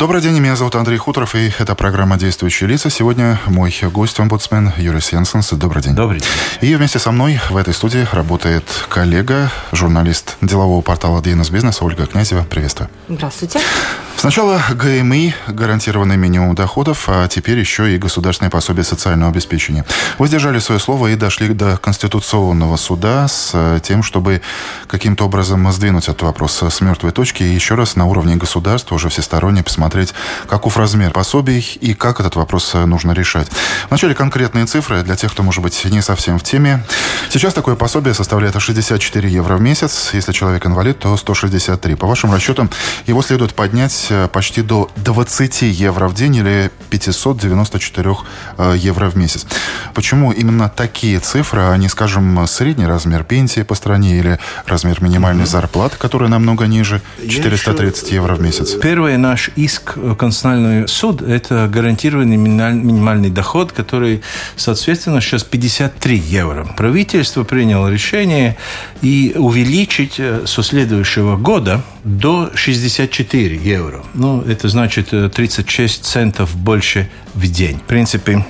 Добрый день, меня зовут Андрей Хуторов, и это программа «Действующие лица». Сегодня мой гость, омбудсмен Юрий Сенсенс. Добрый день. Добрый день. И вместе со мной в этой студии работает коллега, журналист делового портала DNS Бизнес Ольга Князева. Приветствую. Здравствуйте. Сначала ГМИ, гарантированный минимум доходов, а теперь еще и государственное пособие социального обеспечения. Вы сдержали свое слово и дошли до Конституционного суда с тем, чтобы каким-то образом сдвинуть этот вопрос с мертвой точки и еще раз на уровне государства уже всесторонне посмотреть, каков размер пособий и как этот вопрос нужно решать. Вначале конкретные цифры для тех, кто, может быть, не совсем в теме. Сейчас такое пособие составляет 64 евро в месяц. Если человек инвалид, то 163. По вашим расчетам, его следует поднять Э, почти до 20 евро в день или 594 э, евро в месяц. Почему именно такие цифры, а не, скажем, средний размер пенсии по стране или размер минимальной зарплаты, которая намного ниже, 430 евро в месяц? Первый наш иск в Конституционный суд – это гарантированный минимальный доход, который, соответственно, сейчас 53 евро. Правительство приняло решение и увеличить э, со следующего года до 64 евро. Ну, это значит 36 э, центов больше в день. В принципе,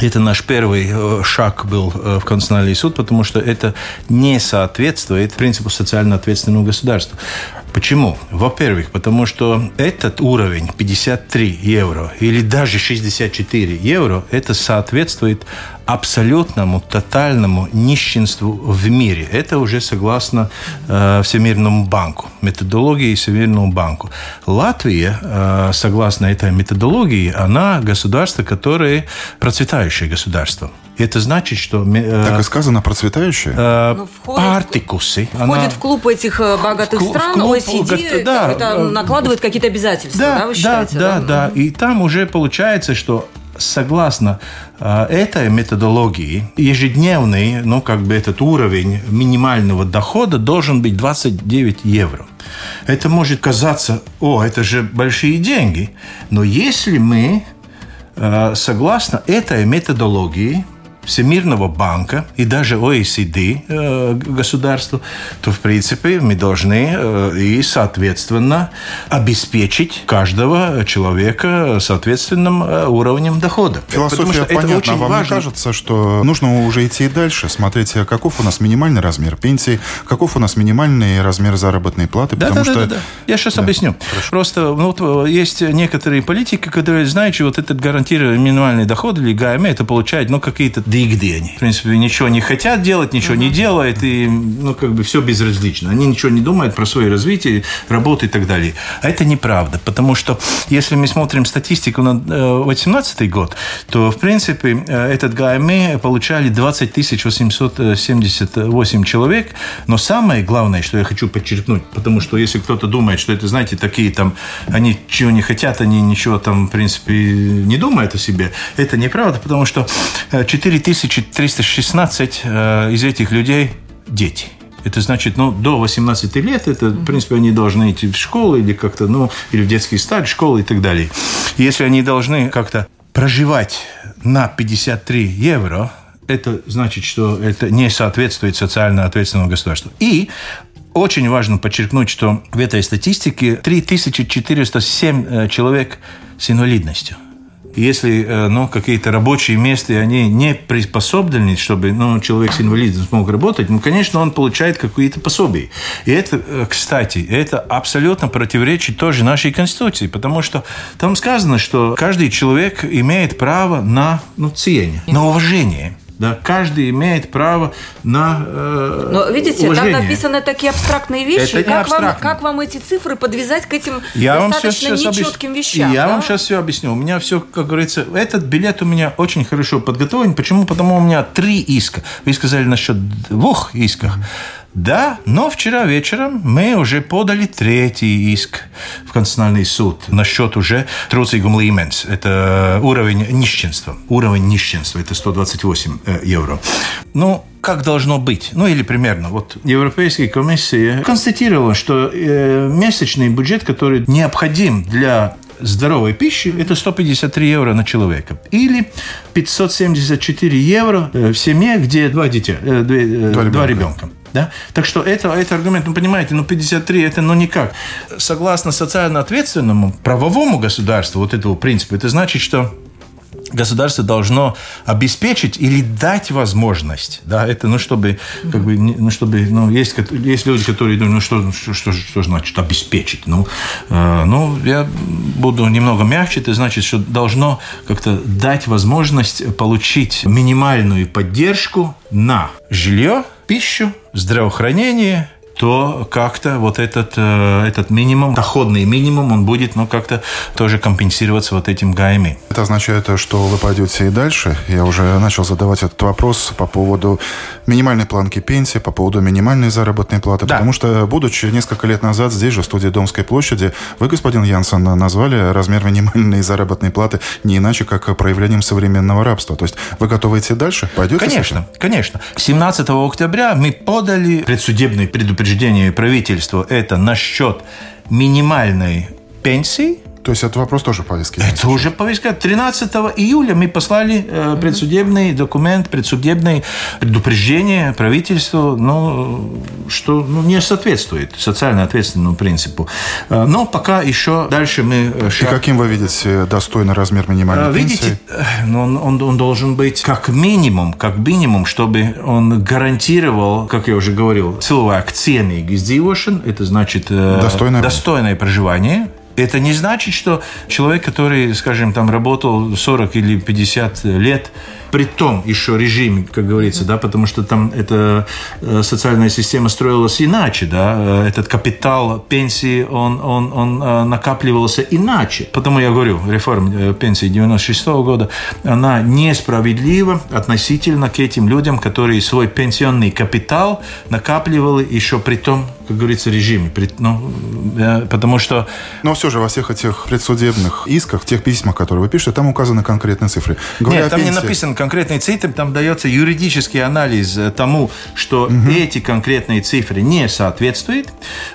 это наш первый э, шаг был э, в Конституционный суд, потому что это не соответствует принципу социально ответственного государства. Почему? Во-первых, потому что этот уровень 53 евро или даже 64 евро, это соответствует абсолютному, тотальному нищенству в мире. Это уже согласно э, Всемирному банку, методологии Всемирному банку. Латвия, э, согласно этой методологии, она государство, которое процветающее государство. Это значит, что... Э, так и сказано, процветающее? Э, ну, входит, партикусы. Входит она, в клуб этих э, богатых в, стран, в клуб, OECD, да, это э, накладывает какие-то обязательства, да, да, вы считаете? Да, да, да. И там уже получается, что согласно э, этой методологии, ежедневный, ну, как бы этот уровень минимального дохода должен быть 29 евро. Это может казаться, о, это же большие деньги. Но если мы, э, согласно этой методологии, Всемирного банка и даже OECD э, государству, то, в принципе, мы должны э, и, соответственно, обеспечить каждого человека соответственным э, уровнем дохода. Философия понятна. Это очень Вам важно. не кажется, что нужно уже идти дальше, смотреть, каков у нас минимальный размер пенсии, каков у нас минимальный размер заработной платы, да, потому да, что... Да, да, да. Я сейчас да. объясню. Хорошо. Просто ну, вот, есть некоторые политики, которые знают, что вот этот гарантированный минимальный доход или ГМ, это получает, ну, какие-то да и где они. В принципе, ничего не хотят делать, ничего не делают, и, ну, как бы все безразлично. Они ничего не думают про свое развитие, работу и так далее. А это неправда, потому что если мы смотрим статистику на 2018 э, год, то, в принципе, э, этот ГАМЭ получали 20 878 человек, но самое главное, что я хочу подчеркнуть, потому что если кто-то думает, что это, знаете, такие там, они чего не хотят, они ничего там, в принципе, не думают о себе, это неправда, потому что 4 э, 1316 э, из этих людей – дети. Это значит, ну, до 18 лет, это, в принципе, они должны идти в школу или как-то, ну, или в детский сад, школу и так далее. Если они должны как-то проживать на 53 евро, это значит, что это не соответствует социально ответственному государству. И очень важно подчеркнуть, что в этой статистике 3407 э, человек с инвалидностью – если э, ну, какие-то рабочие места, они не приспособлены, чтобы ну, человек с инвалидностью смог работать, ну, конечно, он получает какие-то пособия. И это, э, кстати, это абсолютно противоречит тоже нашей Конституции, потому что там сказано, что каждый человек имеет право на ну, цене, на уважение. Да, каждый имеет право на э, Но видите, уважение. там написаны такие абстрактные вещи. Это как, вам, как вам эти цифры подвязать к этим я достаточно вам сейчас, нечетким объяс... вещам? Я да? вам сейчас все объясню. У меня все, как говорится, этот билет у меня очень хорошо подготовлен. Почему? Потому у меня три иска. Вы сказали насчет двух исков. Да, но вчера вечером мы уже подали третий иск в Конституционный суд насчет уже трудzīguma līmenis. Это уровень нищенства. Уровень нищенства. Это 128 э, евро. Ну, как должно быть. Ну или примерно. Вот Европейская комиссия констатировала, что э, месячный бюджет, который необходим для здоровой пищи, это 153 евро на человека. Или 574 евро э, в семье, где два дитя, э, два, два ребенка. Да? Так что это, это аргумент, ну понимаете, ну 53 это ну никак. Согласно социально ответственному правовому государству, вот этого принципа, это значит, что государство должно обеспечить или дать возможность, да, это, ну, чтобы, как бы, ну, чтобы, ну, есть, есть люди, которые думают, ну, что, что, что, что значит обеспечить, ну, э, ну, я буду немного мягче, это значит, что должно как-то дать возможность получить минимальную поддержку на жилье, пищу, здравоохранение, то как-то вот этот, э, этот минимум, доходный минимум, он будет ну, как-то тоже компенсироваться вот этим ГАЭМИ. Это означает, что вы пойдете и дальше. Я уже начал задавать этот вопрос по поводу минимальной планки пенсии, по поводу минимальной заработной платы. Да. Потому что, будучи несколько лет назад здесь же, в студии Домской площади, вы, господин Янсен, назвали размер минимальной заработной платы не иначе, как проявлением современного рабства. То есть вы готовы идти дальше? Пойдете Конечно, конечно. 17 октября мы подали предсудебный предупреждение предупреждение правительства это насчет минимальной пенсии – то есть это вопрос тоже повестки? Это уже повестка. 13 июля мы послали э, предсудебный документ, предсудебное предупреждение правительству, ну, что ну, не соответствует социально ответственному принципу. Э, но пока еще дальше мы... Э, шаг... И каким вы видите достойный размер минимальной э, Видите, пенсии? Ну, он, он, он должен быть как минимум, как минимум, чтобы он гарантировал, как я уже говорил, cilvēku cienīgu izdzīvošanu, это значит достойное, достойное проживание, это не значит, что человек, который, скажем, там работал 40 или 50 лет, при том еще режиме, как говорится, да, потому что там эта э, социальная система строилась иначе, да, э, этот капитал пенсии, он, он, он э, накапливался иначе. Потому я говорю, реформа пенсии 96 -го года, она несправедлива относительно к этим людям, которые свой пенсионный капитал накапливали еще при том, как говорится, режиме. Ну, потому что... Но все же во всех этих предсудебных исках, в тех письмах, которые вы пишете, там указаны конкретные цифры. Говоря Нет, там пенсии... не написан конкретный цифры, там дается юридический анализ э, тому, что угу. эти конкретные цифры не соответствуют.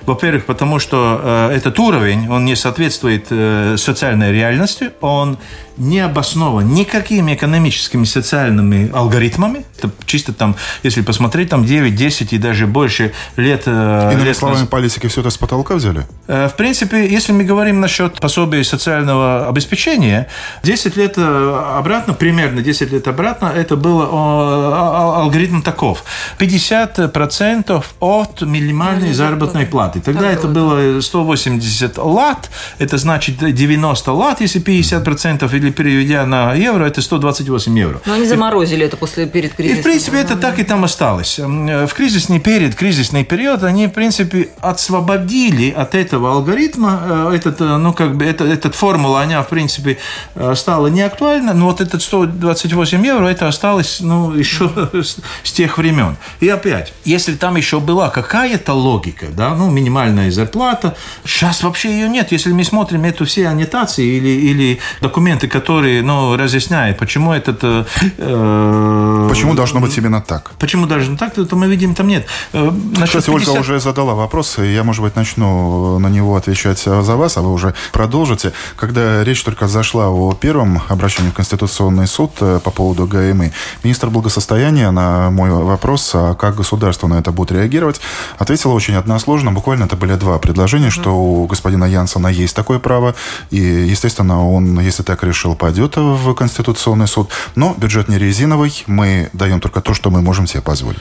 Во-первых, потому что э, этот уровень, он не соответствует э, социальной реальности, он не обоснован никакими экономическими, социальными алгоритмами. Это чисто там, если посмотреть, там 9, 10 и даже больше лет... Э, Иными лет словами, нас... политики все это с потолка взяли? Э, в принципе, если мы говорим насчет пособия социального обеспечения, 10 лет э, обратно, примерно 10 лет обратно, это был алгоритм таков. 50% от минимальной заработной платы. Тогда это было 180 лат, это значит 90 лат, если 50% или переведя на евро, это 128 евро. Но они заморозили это после перед кризисом. И, в принципе, это так и там осталось. В кризисный период, кризисный период, они, в принципе, освободили от этого алгоритма, э, этот, э, ну, как бы, это, этот формула, она, в принципе, э, стала не актуальна, но вот этот 128 евро, это осталось, ну, еще с, с тех времен. И опять, если там еще была какая-то логика, да, ну, минимальная зарплата, сейчас вообще ее нет. Если мы смотрим эту все аннотации или, или документы, которые, ну, разъясняют, почему этот... Э, почему должно быть именно так? Почему должно так, то, то мы видим, там нет. Э, Кстати, 50... Ольга уже задала вопрос, и я, может быть, начну на него отвечать за вас, а вы уже продолжите. Когда речь только зашла о первом обращении в Конституционный суд э, по поводу ГМИ, министр благосостояния на мой вопрос, а как государство на это будет реагировать, ответила очень односложно. Буквально это были два предложения, что у господина Янсона есть такое право, и, естественно, он, если так решил, пойдет в Конституционный суд. Но бюджет не резиновый, мы даем только то, что мы можем себе позволить.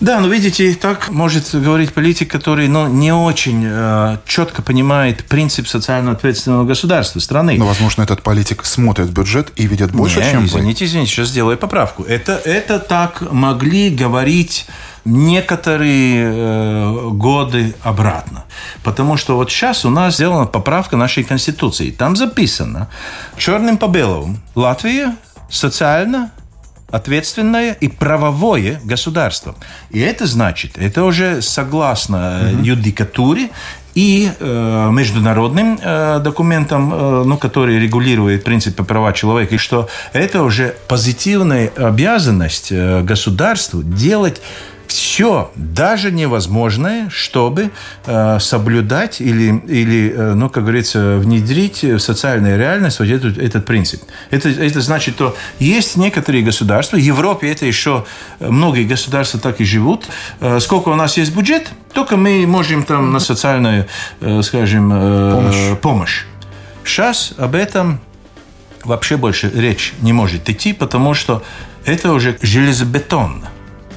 Да, но видите, так может говорить политик, который ну, не очень э, четко понимает принцип социально ответственного государства страны. Но, возможно, этот политик смотрит бюджет и видит больше, не, чем извините, вы. извините, сейчас сделаю поправку. Это, это так могли говорить некоторые э, годы обратно. Потому что вот сейчас у нас сделана поправка нашей Конституции. Там записано черным по белому. Латвия социально ответственное и правовое государство. И это значит, это уже согласно угу. юдикатуре и э, международным э, документам, э, ну, которые регулируют принципы права человека, и что это уже позитивная обязанность э, государству делать все, даже невозможное, чтобы э, соблюдать или, или э, ну, как говорится, внедрить в социальную реальность вот этот, этот принцип. Это, это значит, что есть некоторые государства, в Европе это еще многие государства так и живут. Э, сколько у нас есть бюджет, только мы можем там на социальную, э, скажем, э, помощь. помощь. Сейчас об этом вообще больше речь не может идти, потому что это уже железобетонно.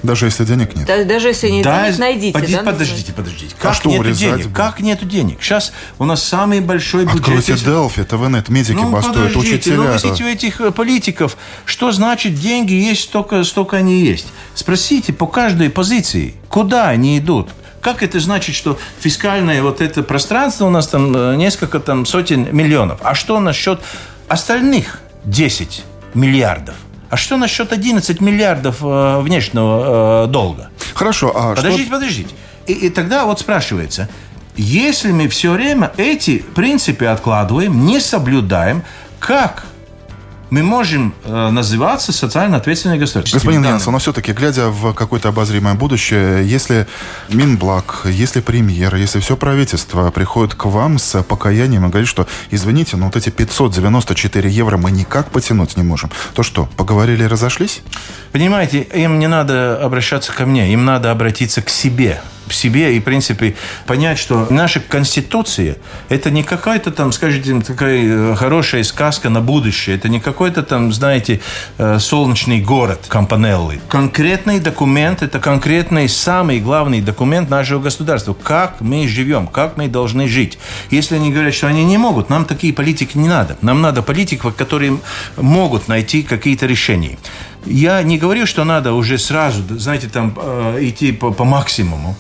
Даже если денег нет? Да, даже если нет да, денег, найдите. Подождите, да? подождите, подождите. Как а что нету денег? Будет? Как нету денег? Сейчас у нас самый большой бюджет. Откройте Делфи, ТВНет, медики ну, бастуют, учителя. Ну, спросите у этих э, политиков, что значит деньги есть, столько, столько они есть. Спросите по каждой позиции, куда они идут. Как это значит, что фискальное вот это пространство у нас там э, несколько там сотен миллионов? А что насчет остальных 10 миллиардов? А что насчет 11 миллиардов э, внешнего э, долга? Хорошо, а Подождите, что... подождите. И, и тогда вот спрашивается, если мы все время эти принципы откладываем, не соблюдаем, как мы можем э, называться социально ответственной государством. Господин Янсен, но все-таки, глядя в какое-то обозримое будущее, если Минблаг, если премьер, если все правительство приходит к вам с покаянием и говорит, что, извините, но вот эти 594 евро мы никак потянуть не можем, то что, поговорили и разошлись? Понимаете, им не надо обращаться ко мне, им надо обратиться к себе себе и, в принципе, понять, что наша Конституция – это не какая-то там, скажите, такая э, хорошая сказка на будущее, это не какой-то там, знаете, э, солнечный город Кампанеллы. Конкретный документ – это конкретный, самый главный документ нашего государства. Как мы живем, как мы должны жить. Если они говорят, что они не могут, нам такие политики не надо. Нам надо политиков, которые могут найти какие-то решения. Я не говорю, что надо уже сразу, знаете, там э, идти по, по максимуму.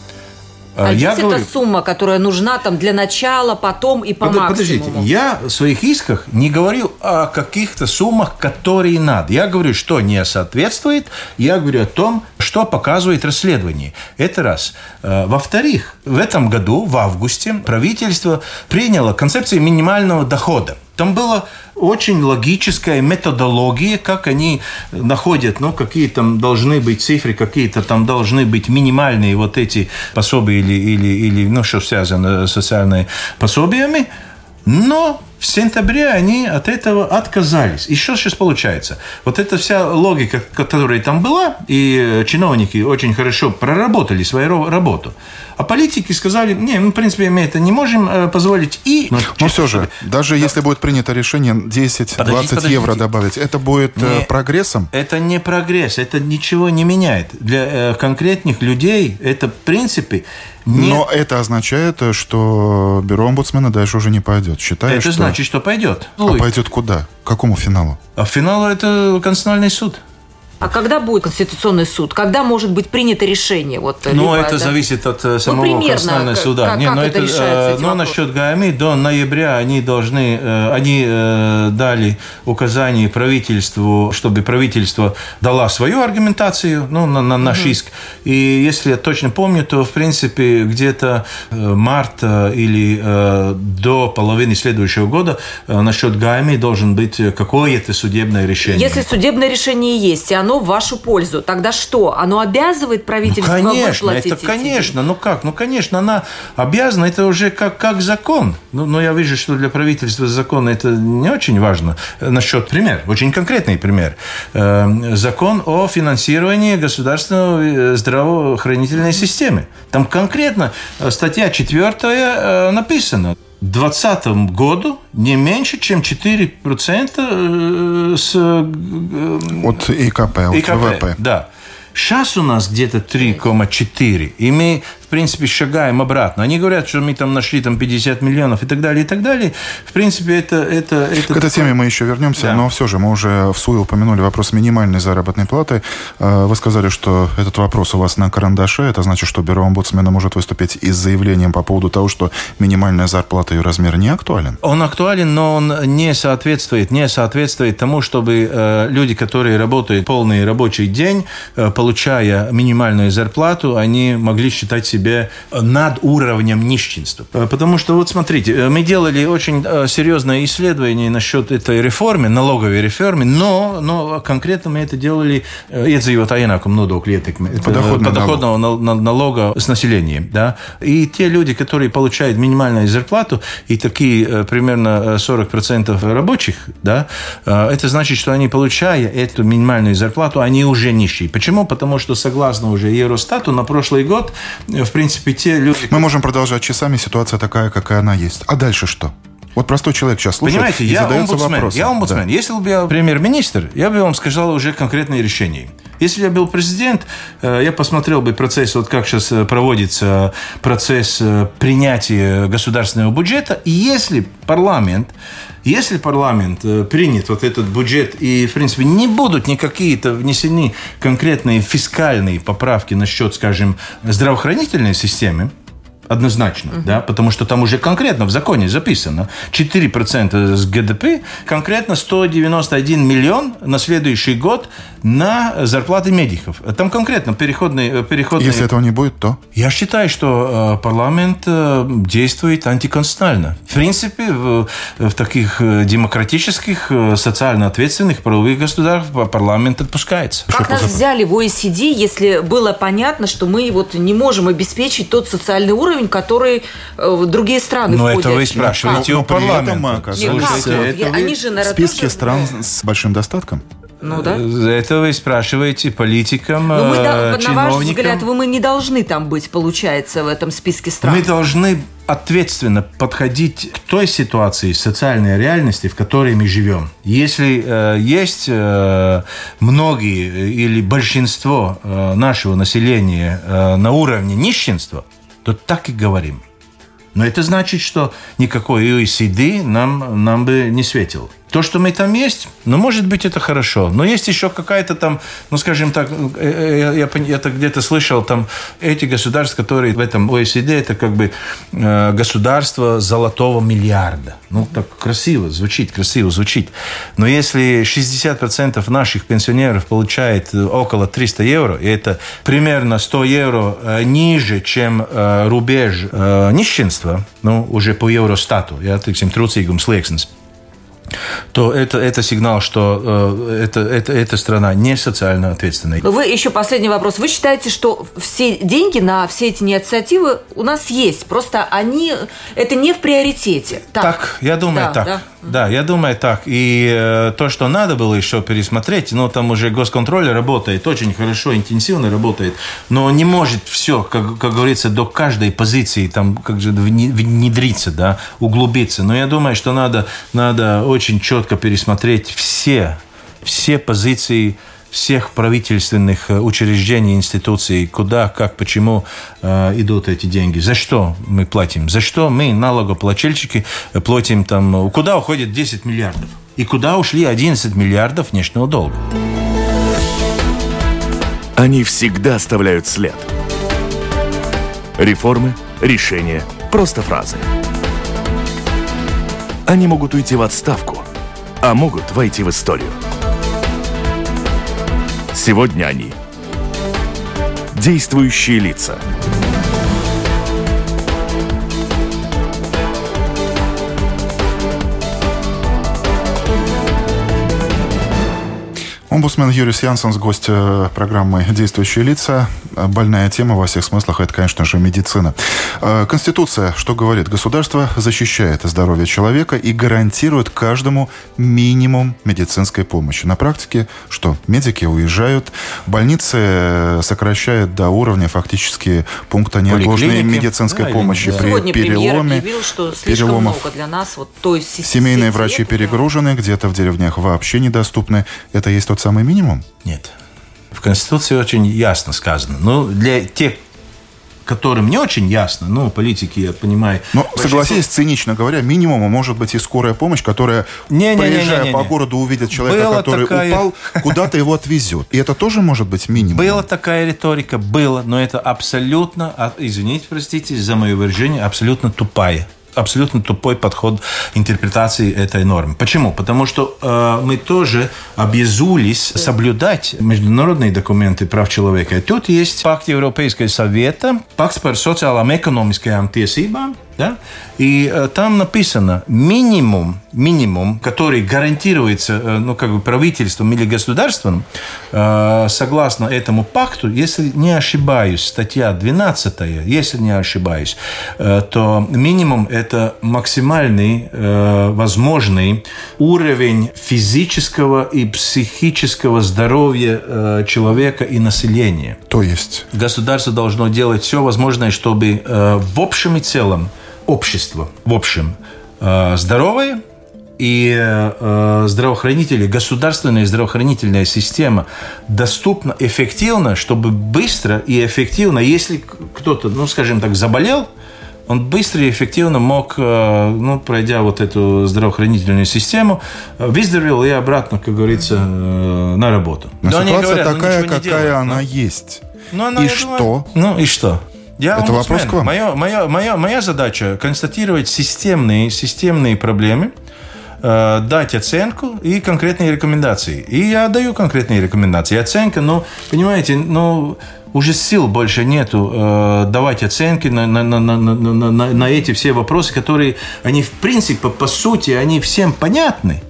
А я есть говорю, это сумма, которая нужна там для начала, потом и по под, максимуму? Подождите, я в своих исках не говорю о каких-то суммах, которые надо. Я говорю, что не соответствует, я говорю о том, что показывает расследование. Это раз. Э, во-вторых, в этом году, в августе, правительство приняло концепцию минимального дохода. Там была очень логическая методология, как они находят, ну, какие там должны быть цифры, какие-то там должны быть минимальные вот эти пособия или, или, или ну, что связано с социальными пособиями. Но в сентябре они от этого отказались. И что сейчас получается? Вот эта вся логика, которая там была, и чиновники очень хорошо проработали свою работу. А политики сказали, не, мы, в принципе, мы это не можем э, позволить. И... Но, но все же, даже если будет принято решение 10-20 евро добавить, это будет э, не, прогрессом? Это не прогресс, это ничего не меняет. Для э, конкретных людей это, в принципе, нет. Но это означает, что бюро омбудсмена дальше уже не пойдет. Считаешь, это что... значит, что пойдет. А пойдет куда? К какому финалу? А финал это Конституционный суд. А когда будет Конституционный суд? Когда может быть принято решение? Вот, ну, это, это зависит от э, самого ну, Конституционного суда. Как, Не, как но это, это но насчет ГАМИ до ноября они должны, э, они э, дали указание правительству, чтобы правительство дало свою аргументацию ну, на, на наш угу. иск. И если я точно помню, то, в принципе, где-то марта или до половины следующего года насчет ГАМИ должен быть какое-то судебное решение. Если судебное решение есть, и оно оно в вашу пользу. Тогда что? Оно обязывает правительство ну, конечно, выплатить это конечно. Ну как? Ну, конечно, она обязана. Это уже как, как закон. Ну, но я вижу, что для правительства закон это не очень важно. Насчет пример, очень конкретный пример. Эм, закон о финансировании государственной э, здравоохранительной системы. Там конкретно э, статья 4 э, написано. 2020 году не меньше, чем 4% э, с... Э, от ИКП, от ИКП, ВВП. Да. Сейчас у нас где-то 3,4. И мы, принципе, шагаем обратно. Они говорят, что мы там нашли там 50 миллионов и так далее, и так далее. В принципе, это... это, это К этой теме мы еще вернемся, да. но все же мы уже в СУИ упомянули вопрос минимальной заработной платы. А, вы сказали, что этот вопрос у вас на карандаше. Это значит, что бюро омбудсмена может выступить и с заявлением по поводу того, что минимальная зарплата и размер не актуален? Он актуален, но он не соответствует, не соответствует тому, чтобы э, люди, которые работают полный рабочий день, э, получая минимальную зарплату, они могли считать себя над уровнем нищенства. Э, потому что, вот смотрите, э, мы делали очень э, серьезное исследование насчет этой реформы, налоговой реформы, но, но конкретно мы это делали iedzīvot ienākumu nodokļu ietekmi, подоходного, подоходного налога. налога с населением. Да? И те люди, которые получают минимальную зарплату, и такие примерно 40% рабочих, да, это значит, что они, получая эту минимальную зарплату, они уже нищие. Почему? Потому что, согласно уже Евростату, на прошлый год, в принципе, те люди... Мы можем продолжать часами, ситуация такая, какая она есть. А дальше что? Вот простой человек сейчас слушает Понимаете, и я задается омбудсмен. вопросом. Я омбудсмен. Да. Если бы я премьер-министр, я бы вам сказал уже конкретные решения. Если бы я был президент, э, я посмотрел бы процесс, вот как сейчас э, проводится процесс э, принятия государственного бюджета. И если парламент если парламент принят вот этот бюджет и, в принципе, не будут никакие-то внесены конкретные фискальные поправки насчет, скажем, здравоохранительной системы, однозначно, угу. да, потому что там уже конкретно в законе записано 4% с ГДП, конкретно 191 миллион на следующий год на зарплаты медиков. Там конкретно переходные... переходные... Если этого не будет, то? Я считаю, что э, парламент э, действует антиконституционально. В принципе, в, в таких э, демократических, социально ответственных правовых государствах парламент отпускается. Как нас взяли в OECD, если было понятно, что мы вот не можем обеспечить тот социальный уровень, который другие страны Но входят. это вы спрашиваете а, у парламента. Слушайте, они же, наверное, списке тоже... стран с большим достатком. Ну да. Это вы спрашиваете политикам, Но мы, да, чиновникам. На ваш взгляд, вы, мы не должны там быть, получается, в этом списке стран. Мы должны ответственно подходить к той ситуации социальной реальности, в которой мы живем. Если э, есть э, многие или большинство э, нашего населения э, на уровне нищенства, то так и говорим. Но это значит, что никакой OECD нам, нам бы не светил. То, что мы там есть, ну, может быть, это хорошо. Но есть еще какая-то там, ну, скажем так, э, э, я, я, я это где-то слышал, там эти государства, которые в этом ОСД, это как бы э, государство золотого миллиарда. Ну, так красиво звучит, красиво звучит. Но если 60% наших пенсионеров получает около 300 евро, и это примерно 100 евро ниже, чем рубеж нищенства, ну, уже по Евростату, я, teiksim, trūcīgums slieksnis, то это, это сигнал, что э, это, это, эта страна не социально ответственная. Вы еще последний вопрос. Вы считаете, что все деньги на все эти инициативы у нас есть, просто они это не в приоритете? Так, так я думаю, да, так. Да? Да, я думаю так. И э, то, что надо было еще пересмотреть, но ну, там уже госконтроль работает очень хорошо, интенсивно работает, но не может все, как, как говорится, до каждой позиции там как же внедриться, да, углубиться. Но я думаю, что надо, надо очень четко пересмотреть все, все позиции всех правительственных э, учреждений, институций, куда, как, почему э, идут эти деньги, за что мы платим, за что мы, налогоплательщики, платим там, куда уходит 10 миллиардов и куда ушли 11 миллиардов внешнего долга. Они всегда оставляют след. Реформы, решения, просто фразы. Они могут уйти в отставку, а могут войти в историю. Сегодня они – действующие лица – Омбудсмен Юрис Янсенс, гость э, программы «Действующие лица». Больная тема во всех смыслах – это, конечно же, медицина. Э, Конституция, что говорит? Государство защищает здоровье человека и гарантирует каждому минимум медицинской помощи. На практике что? Медики уезжают, больницы э, сокращают до уровня фактически пункта неотложной медицинской да, помощи да. при Сегодня переломе. объявил, что слишком переломов. много для нас. Вот, то есть Семейные врачи перегружены, где-то в деревнях вообще недоступны. Это есть тот самый минимум? Нет. В Конституции очень ясно сказано. Ну, для тех которым не очень ясно, ну, политики, я понимаю. Но, согласитесь, цинично говоря, минимум может быть и скорая помощь, которая, Не-не-не-не-не. проезжая по городу, увидит человека, Была который такая- упал, куда-то его отвезет. И это тоже может быть минимум. Была такая риторика, было, но это абсолютно, а, извините, простите за мое выражение, абсолютно тупая. Абсолютно тупой подход интерпретации этой нормы. Почему? Потому что э, мы тоже обязулись соблюдать международные документы прав человека. Тут есть пакт Европейского совета, пакт par sociālām ekonomiskajām tiesībām, да? И э, там написано минимум, минимум, который гарантируется э, ну, как бы правительством или государством, э, согласно этому пакту, если не ошибаюсь, статья 12, если не ошибаюсь, э, то минимум это максимальный э, возможный уровень физического и психического здоровья э, человека и населения. То есть, Государство должно делать все возможное, чтобы э, в общем и целом общество, в общем, э, здоровое и э, здравоохранители, государственная здравоохранительная система доступна эффективно, чтобы быстро и эффективно, если кто-то, ну, скажем так, заболел, он быстро и эффективно мог, э, ну, пройдя вот эту здравоохранительную систему, выздоровел и обратно, как говорится, на работу. но Да они ситуация говорят, ну, такая, какая делают, она ну. есть. Ну, она, И что? думаю- ну и что? Я Это вопрос к вам. Моя, моя, моя, моя задача констатировать системные, системные проблемы, э, дать оценку и конкретные рекомендации. И я даю конкретные рекомендации. Оценка, ну, понимаете, ну, уже сил больше нету э, давать оценки на, на, на, на, на- на- на эти все вопросы, которые, они в принципе, по сути, они всем понятны.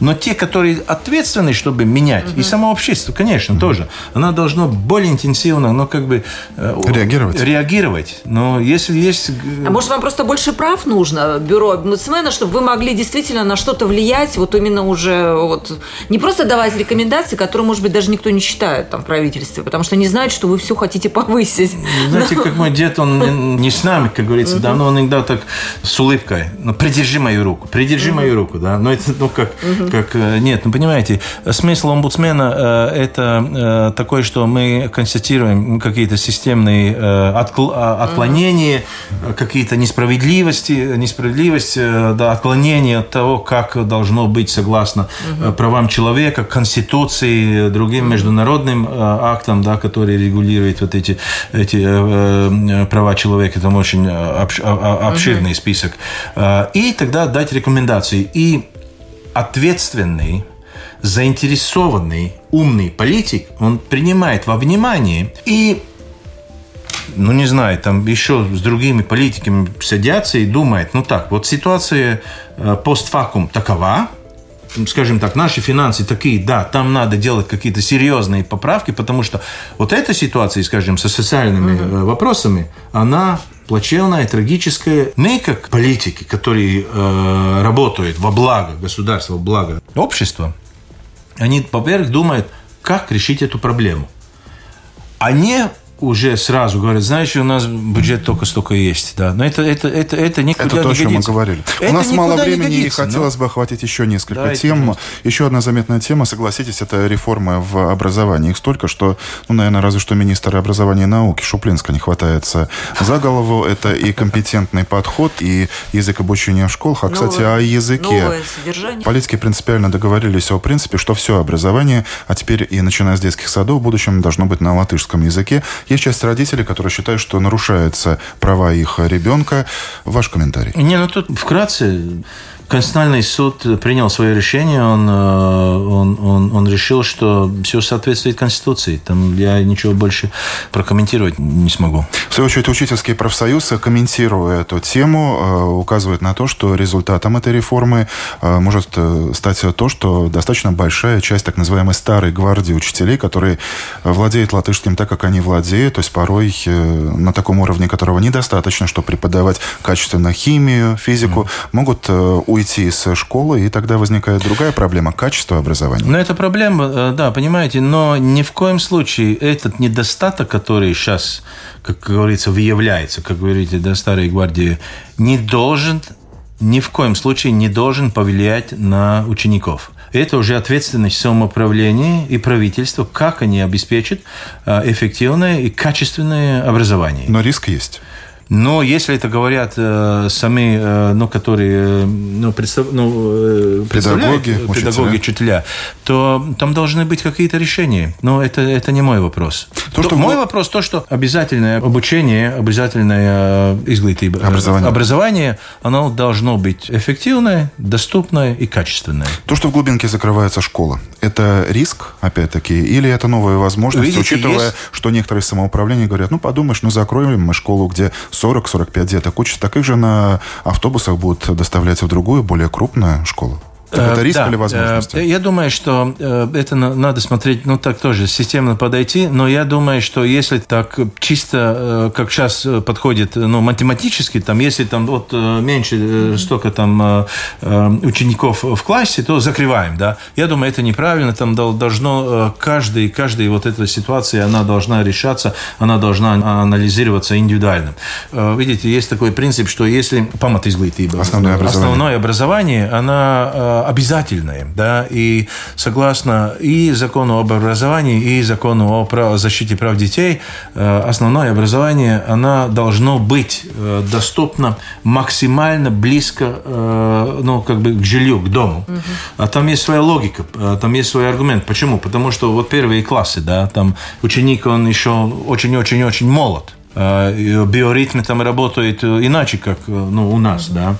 Но те, которые ответственны, чтобы менять, и само общество, конечно, тоже, оно должно более интенсивно, ну, как бы... э, Реагировать. Реагировать. Но если есть... А может, вам просто больше прав нужно, бюро омбудсмена, чтобы вы могли действительно на что-то влиять, вот именно уже вот не просто давать рекомендации, которые, может быть, даже никто не считает там в правительстве, потому что не знают, что вы все хотите повысить. Знаете, как мой дед, он не- с нами, как говорится, да, но он иногда так с улыбкой, ну, придержи мою руку, придержи мою руку, да, но это, ну, как, как, э, нет, ну, понимаете, смысл омбудсмена э, это э, такой, что мы констатируем какие-то системные откл- отклонения, э, какие-то несправедливости, несправедливость, да, отклонения от того, как должно быть согласно э, правам человека, Конституции, другим международным актам, да, которые регулируют вот эти, эти права человека. Там очень а- а- обширный список. Э, И тогда дать рекомендации. И ответственный, заинтересованный, умный политик, он принимает во внимание и ну, не знаю, там еще с другими политиками садятся и думают, ну так, вот ситуация э, постфакум такова, скажем так, наши финансы такие, да, там надо делать какие-то серьезные поправки, потому что вот эта ситуация, скажем, со социальными э, вопросами, она плачевная, трагическая. Мы, как политики, которые э, работают во благо государства, во благо общества, они, во-первых, думают, как решить эту проблему. Они уже сразу говорят, знаешь, у нас бюджет только столько есть. Да. Но это, это, это, это никуда Это то, не о чем мы говорили. Это У нас мало времени, и годится, но- хотелось бы охватить еще несколько Давайте, тем. пожалуйста. Еще одна заметная тема, согласитесь, это реформы в образовании. Их столько, что, ну, наверное, разве что министр образования и науки Шуплинска не хватается за голову. Это и компетентный подход, и язык обучения в школах. А, кстати, Новое- о языке. Новое содержание. Политики принципиально договорились о принципе, что все образование, а теперь и начиная с детских садов, в будущем должно быть на латышском языке. Есть часть родителей, которые считают, что нарушаются права их ребенка. Ваш комментарий. Не, ну тут вкратце Конституционный суд принял свое решение, он, э, он, он, он решил, что все соответствует Конституции. Там я ничего больше прокомментировать не смогу. В свою очередь, учительский профсоюз, комментируя эту тему, э, указывает на то, что результатом этой реформы э, может стать то, что достаточно большая часть так называемой старой гвардии учителей, которые владеют латышским так, как они владеют, то есть порой на таком уровне, которого недостаточно, чтобы преподавать качественно химию, физику, могут уйти из школы, и тогда возникает другая проблема – качество образования. Но это проблема, э, да, понимаете, но ни в коем случае этот недостаток, который сейчас, как говорится, выявляется, как говорите, да, старой гвардии, не должен ни в коем случае не должен повлиять на учеников. Это уже ответственность самоуправления и правительства, как они обеспечат э, эффективное и качественное образование. Но риск есть. Но если это говорят э, сами, э, ну, которые э, ну, представ, ну, э, Педагоги, педагоги, учителя, то там должны быть какие-то решения. Но это, это не мой вопрос. То, что мой вы- вопрос то, что обязательное обучение, обязательное э, э, Образование. образование, оно должно быть эффективное, доступное и качественное. То, что в глубинке закрывается школа, это риск, опять-таки, или это новая возможность, Видите, учитывая, есть- что некоторые самоуправления говорят, ну, подумаешь, ну, закроем мы школу, где 40-45 деток учатся, таких же на автобусах будут доставлять в другую, более крупную школу. Так это Э, риск да, или возможность? э, Я думаю, что э, это на- надо смотреть, ну так тоже системно подойти, но я думаю, что если так чисто, как сейчас подходит, ну математически, там, если там вот меньше столько там учеников в классе, то закрываем, да. Я думаю, это неправильно, там дол- должно каждый, каждая вот эта ситуация, она должна решаться, она должна анализироваться индивидуально. Видите, есть такой принцип, что если памат изглитиба, Основное образование. основное образование, она обязательное, да, и согласно и закону об образовании, и закону о защите прав детей, э, основное образование, оно должно быть э, доступно максимально близко, э, ну, как бы к жилью, к дому. А там есть своя логика, там есть свой аргумент. Почему? Потому что вот первые классы, да, там ученик, он еще очень-очень-очень молод. Биоритмы там работают иначе, как ну, у нас, да.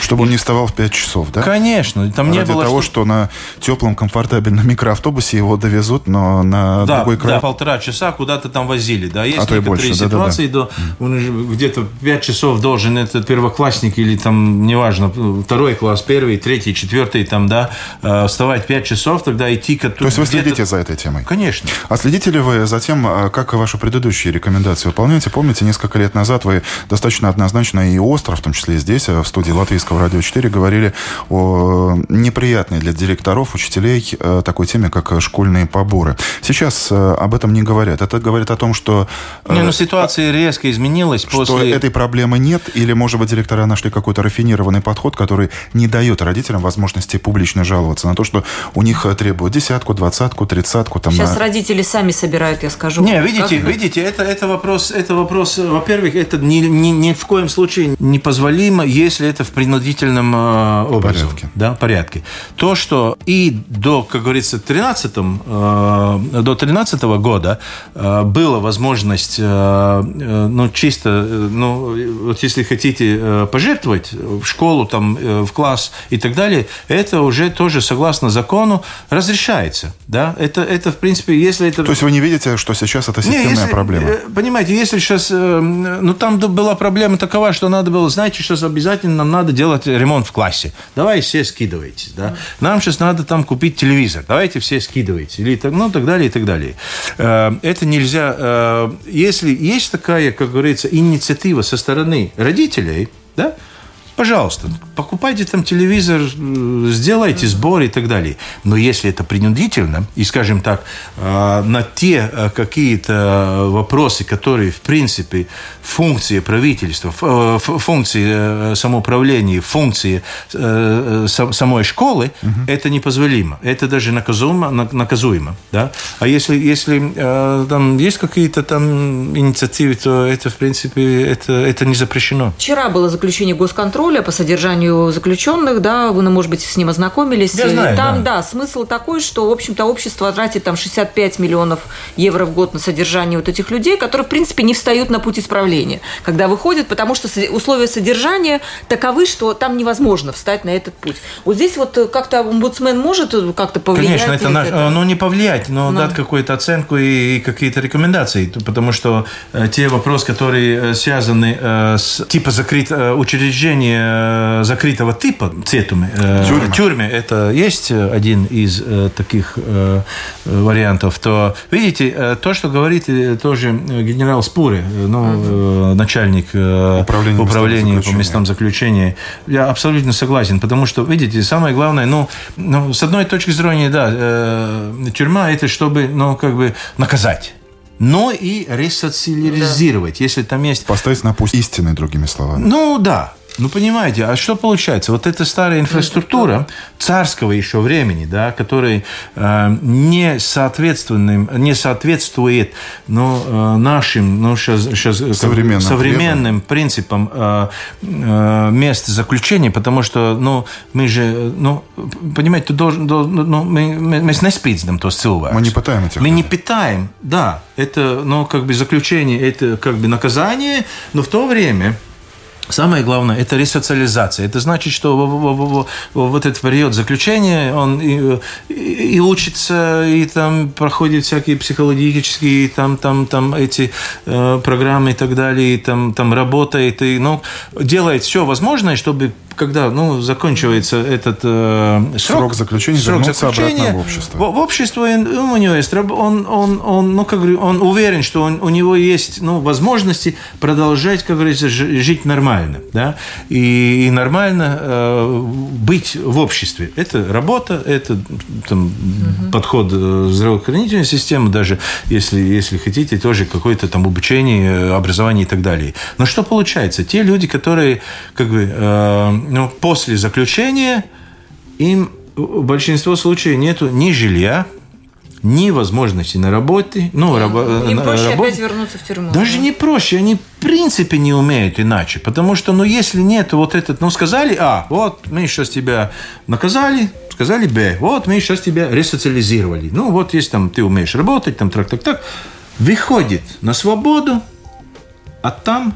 Чтобы он не вставал в 5 часов, да? Конечно, там не Ради было того, что- что на теплом, комфортабельном микроавтобусе его довезут, но на Да, другой край. да, полтора часа куда-то там возили. Да, есть А некоторые больше, ситуации, до, он уже где-то пять часов должен этот первоклассник или там, неважно, второй класс, первый, третий, четвертый, там, да, э, вставать пять часов, тогда идти... То есть вы следите за этой темой? Конечно. А следите ли вы за тем, а, как ваши предыдущие рекомендации выполняете? Помните, несколько лет назад вы достаточно однозначно и остро, в том числе и здесь, а, в студии Латвийского радио 4, говорили о неприятной для директоров, учителей э, такой теме, как э, школьные поборы. Сейчас э, об этом не говорят. Это говорит о том, что, э, Не, ну ситуация резко изменилась что после... этой проблемы нет, или, может быть, директора нашли какой-то рафинированный подход, который не дает родителям возможности публично жаловаться на то, что у них э, требуют десятку, двадцатку, тридцатку. Там, Сейчас на- родители сами собирают, я скажу. Не, видите, Как- видите, это, это вопрос, это вопрос, э, во-первых, это ни, ни, ни в коем случае непозволимо, если это в принудительном э, образом. Порядке. Да, порядке. То, что и до, как говорится, 13 э, до 13 года э, была возможность, ну, чисто, ну, вот если хотите пожертвовать в школу, там, в класс и так далее, это уже тоже, согласно закону, разрешается. Да? Это, это, в принципе, если это... То есть вы не видите, что сейчас это Не, системная если, проблема? Понимаете, если сейчас... Ну, там была проблема такова, что надо было, знаете, сейчас обязательно нам надо делать ремонт в классе. Давай все скидывайтесь, да. Нам сейчас надо там купить телевизор. Давайте все скидывайтесь. Или так, ну, так далее, и так далее. Э, Это нельзя... э, Если есть такая, как говорится, инициатива со стороны родителей, да, Пожалуйста, покупайте там телевизор, э, сделайте сбор и так далее. Но если это принудительно, и, скажем так, э, на те э, какие-то вопросы, которые, в принципе, функции правительства, функции самоуправления, функции сам- самой школы, это непозволимо. Это даже наказуемо. на- наказуемо да? А если, если там есть какие-то там инициативы, то это, в принципе, это, это не запрещено. Вчера было заключение госконтроля по содержанию заключенных, да, вы, ну, может быть, с ним ознакомились. Я знаю, там, да. да. смысл такой, что, в общем-то, общество тратит там 65 миллионов евро в год на содержание вот этих людей, которые, в принципе, не встают на путь исправления, когда выходят, потому что условия содержания таковы, что там невозможно встать на этот путь. Вот здесь вот как-то омбудсмен может как-то повлиять? Конечно, это наш, это- ну не повлиять, но Ну. дать какую-то оценку и, и какие-то рекомендации, потому что э, те вопросы, которые э, связаны э, с типа закрыт, э, учреждения э, закрытого типа, цетуме, э, Тюрьмы. тюрьме, это есть один из э, таких вариантов, то видите, то, что говорит тоже генерал Спуре, ну, начальник Управления управления по местам заключения, я абсолютно согласен, потому что, видите, самое главное, ну, ну с одной точки зрения, да, тюрьма это чтобы, ну, как бы наказать, но и ресоциализировать, если там есть Поставить на путь истины, другими словами. ну да. Ну, понимаете, а что получается? Вот эта старая инфраструктура царского еще времени, да, которая э, не, соответственным, не соответствует ну, э, нашим ну, сейчас, сейчас, современным, современным принципам э, э, мест заключения, потому что ну, мы же, ну, понимаете, ты должен, ну, мы, мы, мы не спицнем то Мы не питаем этих Мы не питаем, да. Это, ну, как бы заключение, это как бы наказание, но в то время Самое главное – это ресоциализация. Это значит, что в, в, в, в этот период заключения он и, и, учится, и там проходит всякие психологические там, там, там эти э, программы и так далее, и там, там работает, и ну, делает все возможное, чтобы когда ну, заканчивается этот э, срок, срок заключения, срок заключения в общество. В, в общество он, у него есть, он, он, он, ну, как говорю, он уверен, что он, у него есть ну, возможности продолжать, как говорится, жить нормально. Да? И, и нормально э, быть в обществе. Это работа, это там, угу. подход э, здравоохранительной системы, даже если, если хотите, тоже какое-то там обучение, образование и так далее. Но что получается? Те люди, которые как бы, э, ну, после заключения им в большинстве случаев нет ни жилья, ни возможности на работе. Ну, рабо, Им проще работ... опять вернуться в тюрьму. Даже не проще, они принципе не умеют иначе. Потому что, ну, если нет вот этот, ну, сказали, а, вот мы сейчас тебя наказали, сказали, б, вот мы сейчас тебя ресоциализировали. Ну, вот есть там, ты умеешь работать, там, так, так, так. Выходит на свободу, а там...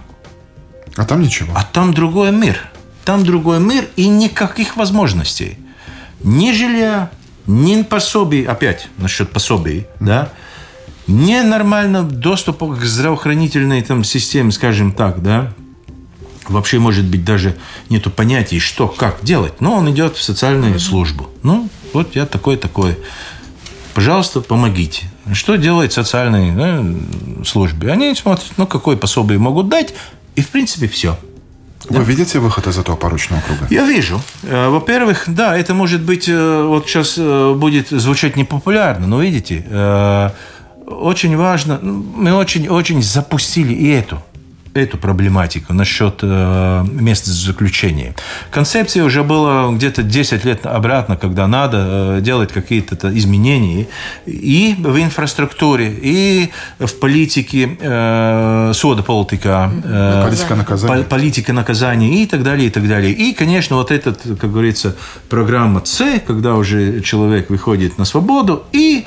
А там ничего. А там другой мир. Там другой мир и никаких возможностей. Ни жилья, ни пособий, опять насчет пособий, mm-hmm. да, не нормально доступа к здравоохранительной там, системе, скажем так, да, вообще, может быть, даже нету понятия, что, как делать. Но он идет в социальную mm-hmm. службу. Ну, вот я такой-такой. Пожалуйста, помогите. Что делает социальные да, службы? Они смотрят, ну, какое пособие могут дать, и, в принципе, все. Вы да. видите выход из этого порочного круга? Я вижу. Э, во-первых, да, это может быть, э, вот сейчас э, будет звучать непопулярно, но видите, очень важно, мы очень-очень запустили и эту эту проблематику насчет э, мест заключения. Концепция уже была где-то 10 лет обратно, когда надо э, делать какие-то изменения и в инфраструктуре, и в политике, э, сода политика, э, политика наказания. политика наказания и так далее, и так далее. И, конечно, вот этот, как говорится, программа С, когда уже человек выходит на свободу и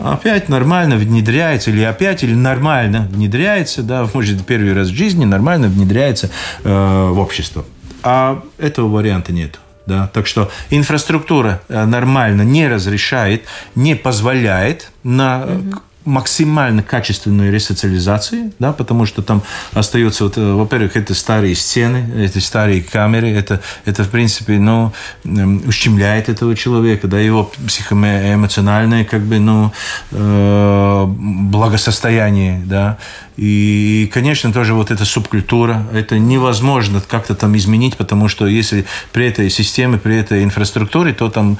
опять нормально внедряется, или опять, или нормально внедряется, да, может, первый раз в жизни нормально внедряется э, в общество. А этого варианта нет. Да? Так что инфраструктура э, нормально не разрешает, не позволяет на угу максимально качественной ресоциализации, да, потому что там остается, вот, э, во-первых, это старые стены, это старые камеры, это, это в принципе, ну, эм, ущемляет этого человека, да, его психоэмоциональное, как бы, ну, э, благосостояние, да, и, конечно, тоже вот эта субкультура, это невозможно как-то там изменить, потому что если при этой системе, при этой инфраструктуре, то там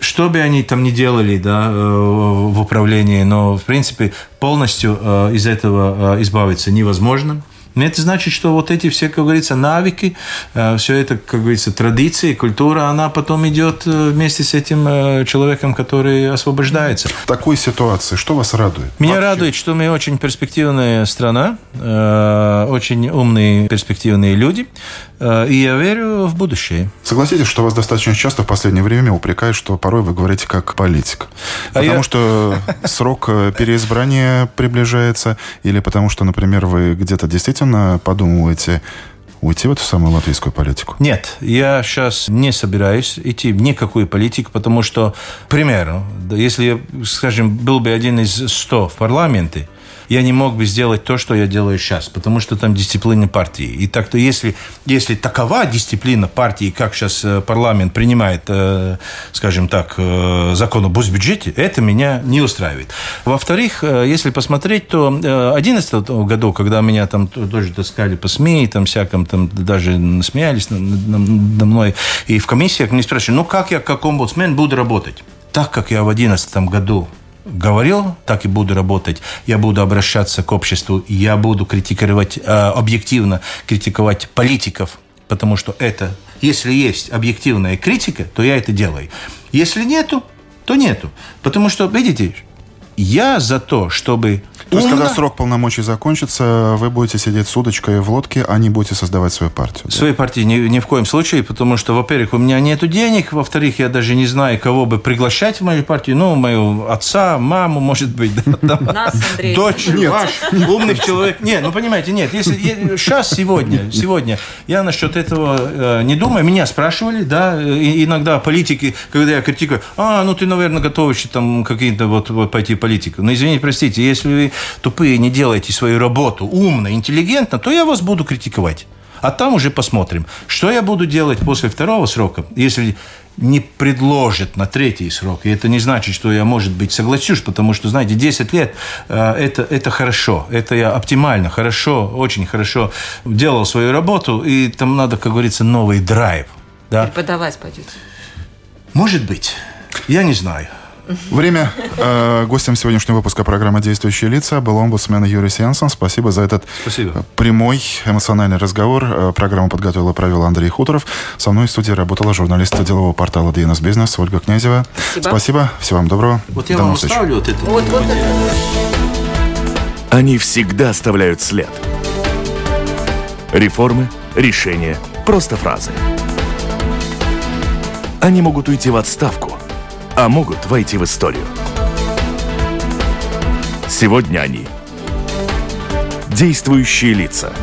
что бы они там ни делали да, э, в управлении, но, в принципе, полностью э, из этого э, избавиться невозможно. Это значит, что вот эти все, как говорится, навыки, все это, как говорится, традиции, культура, она потом идет вместе с этим человеком, который освобождается. В такой ситуации что вас радует? Меня Вообще? радует, что мы очень перспективная страна, очень умные, перспективные люди, и я верю в будущее. Согласитесь, что вас достаточно часто в последнее время упрекают, что порой вы говорите как политик. А потому я... что срок переизбрания приближается, или потому что, например, вы где-то действительно подумываете уйти в эту самую латвийскую политику? Нет, я сейчас не собираюсь идти в никакую политику, потому что, к примеру, если скажем, был бы один из сто в парламенте, я не мог бы сделать то, что я делаю сейчас, потому что там дисциплина партии. И так-то, если, если такова дисциплина партии, как сейчас э, парламент принимает, э, скажем так, э, закон об бюджете, это меня не устраивает. Во-вторых, если посмотреть, то в 2011 году, когда меня там тоже таскали по СМИ, там всяком, там даже смеялись надо мной, и в комиссиях мне спрашивали, ну как я как омбудсмен буду работать? Так как я в 2011 году говорил, так и буду работать. Я буду обращаться к обществу, я буду критиковать, э, объективно критиковать политиков, потому что это, если есть объективная критика, то я это делаю. Если нету, то нету. Потому что, видите, я за то, чтобы то есть, когда срок полномочий закончится, вы будете сидеть с удочкой в лодке, а не будете создавать свою партию. Да? Своей партии ни, ни в коем случае, потому что, во-первых, у меня нет денег, во-вторых, я даже не знаю, кого бы приглашать в мою партию. Ну, мою отца, маму, может быть, да, там, Нас, Андрей. дочь, Нет. ваш, умных человек. Нет, ну, понимаете, нет. Если сейчас, сегодня, сегодня, я насчет этого э, не думаю. Меня спрашивали, да, и иногда политики, когда я критикую, а, ну, ты, наверное, готов еще там какие-то вот, вот пойти в политику. Но, извините, простите, если вы тупые не делаете свою работу умно, интеллигентно, то я вас буду критиковать. А там уже посмотрим, что я буду делать после второго срока, если не предложат на третий срок. И это не значит, что я, может быть, согласюсь, потому что, знаете, 10 лет э, это, это хорошо, это я оптимально, хорошо, очень хорошо делал свою работу, и там надо, как говорится, новый драйв. Да? Преподавать пойдете. Может быть, я не знаю. Время. Э, гостем сегодняшнего выпуска программы «Действующие лица» был омбудсмен Юрий Сенсон. Спасибо за этот Спасибо. э, прямой эмоциональный разговор. Э, Программу подготовил и провел Андрей Хуторов. Со мной в студии работала журналист делового портала DNS Бизнес Ольга Князева. Спасибо. Всего вам доброго. Вот я До вам встреч. оставлю вот это. Вот, вот это. Они всегда оставляют след. Реформы, решения, просто фразы. Они могут уйти в отставку, а могут войти в историю. Сегодня они действующие лица.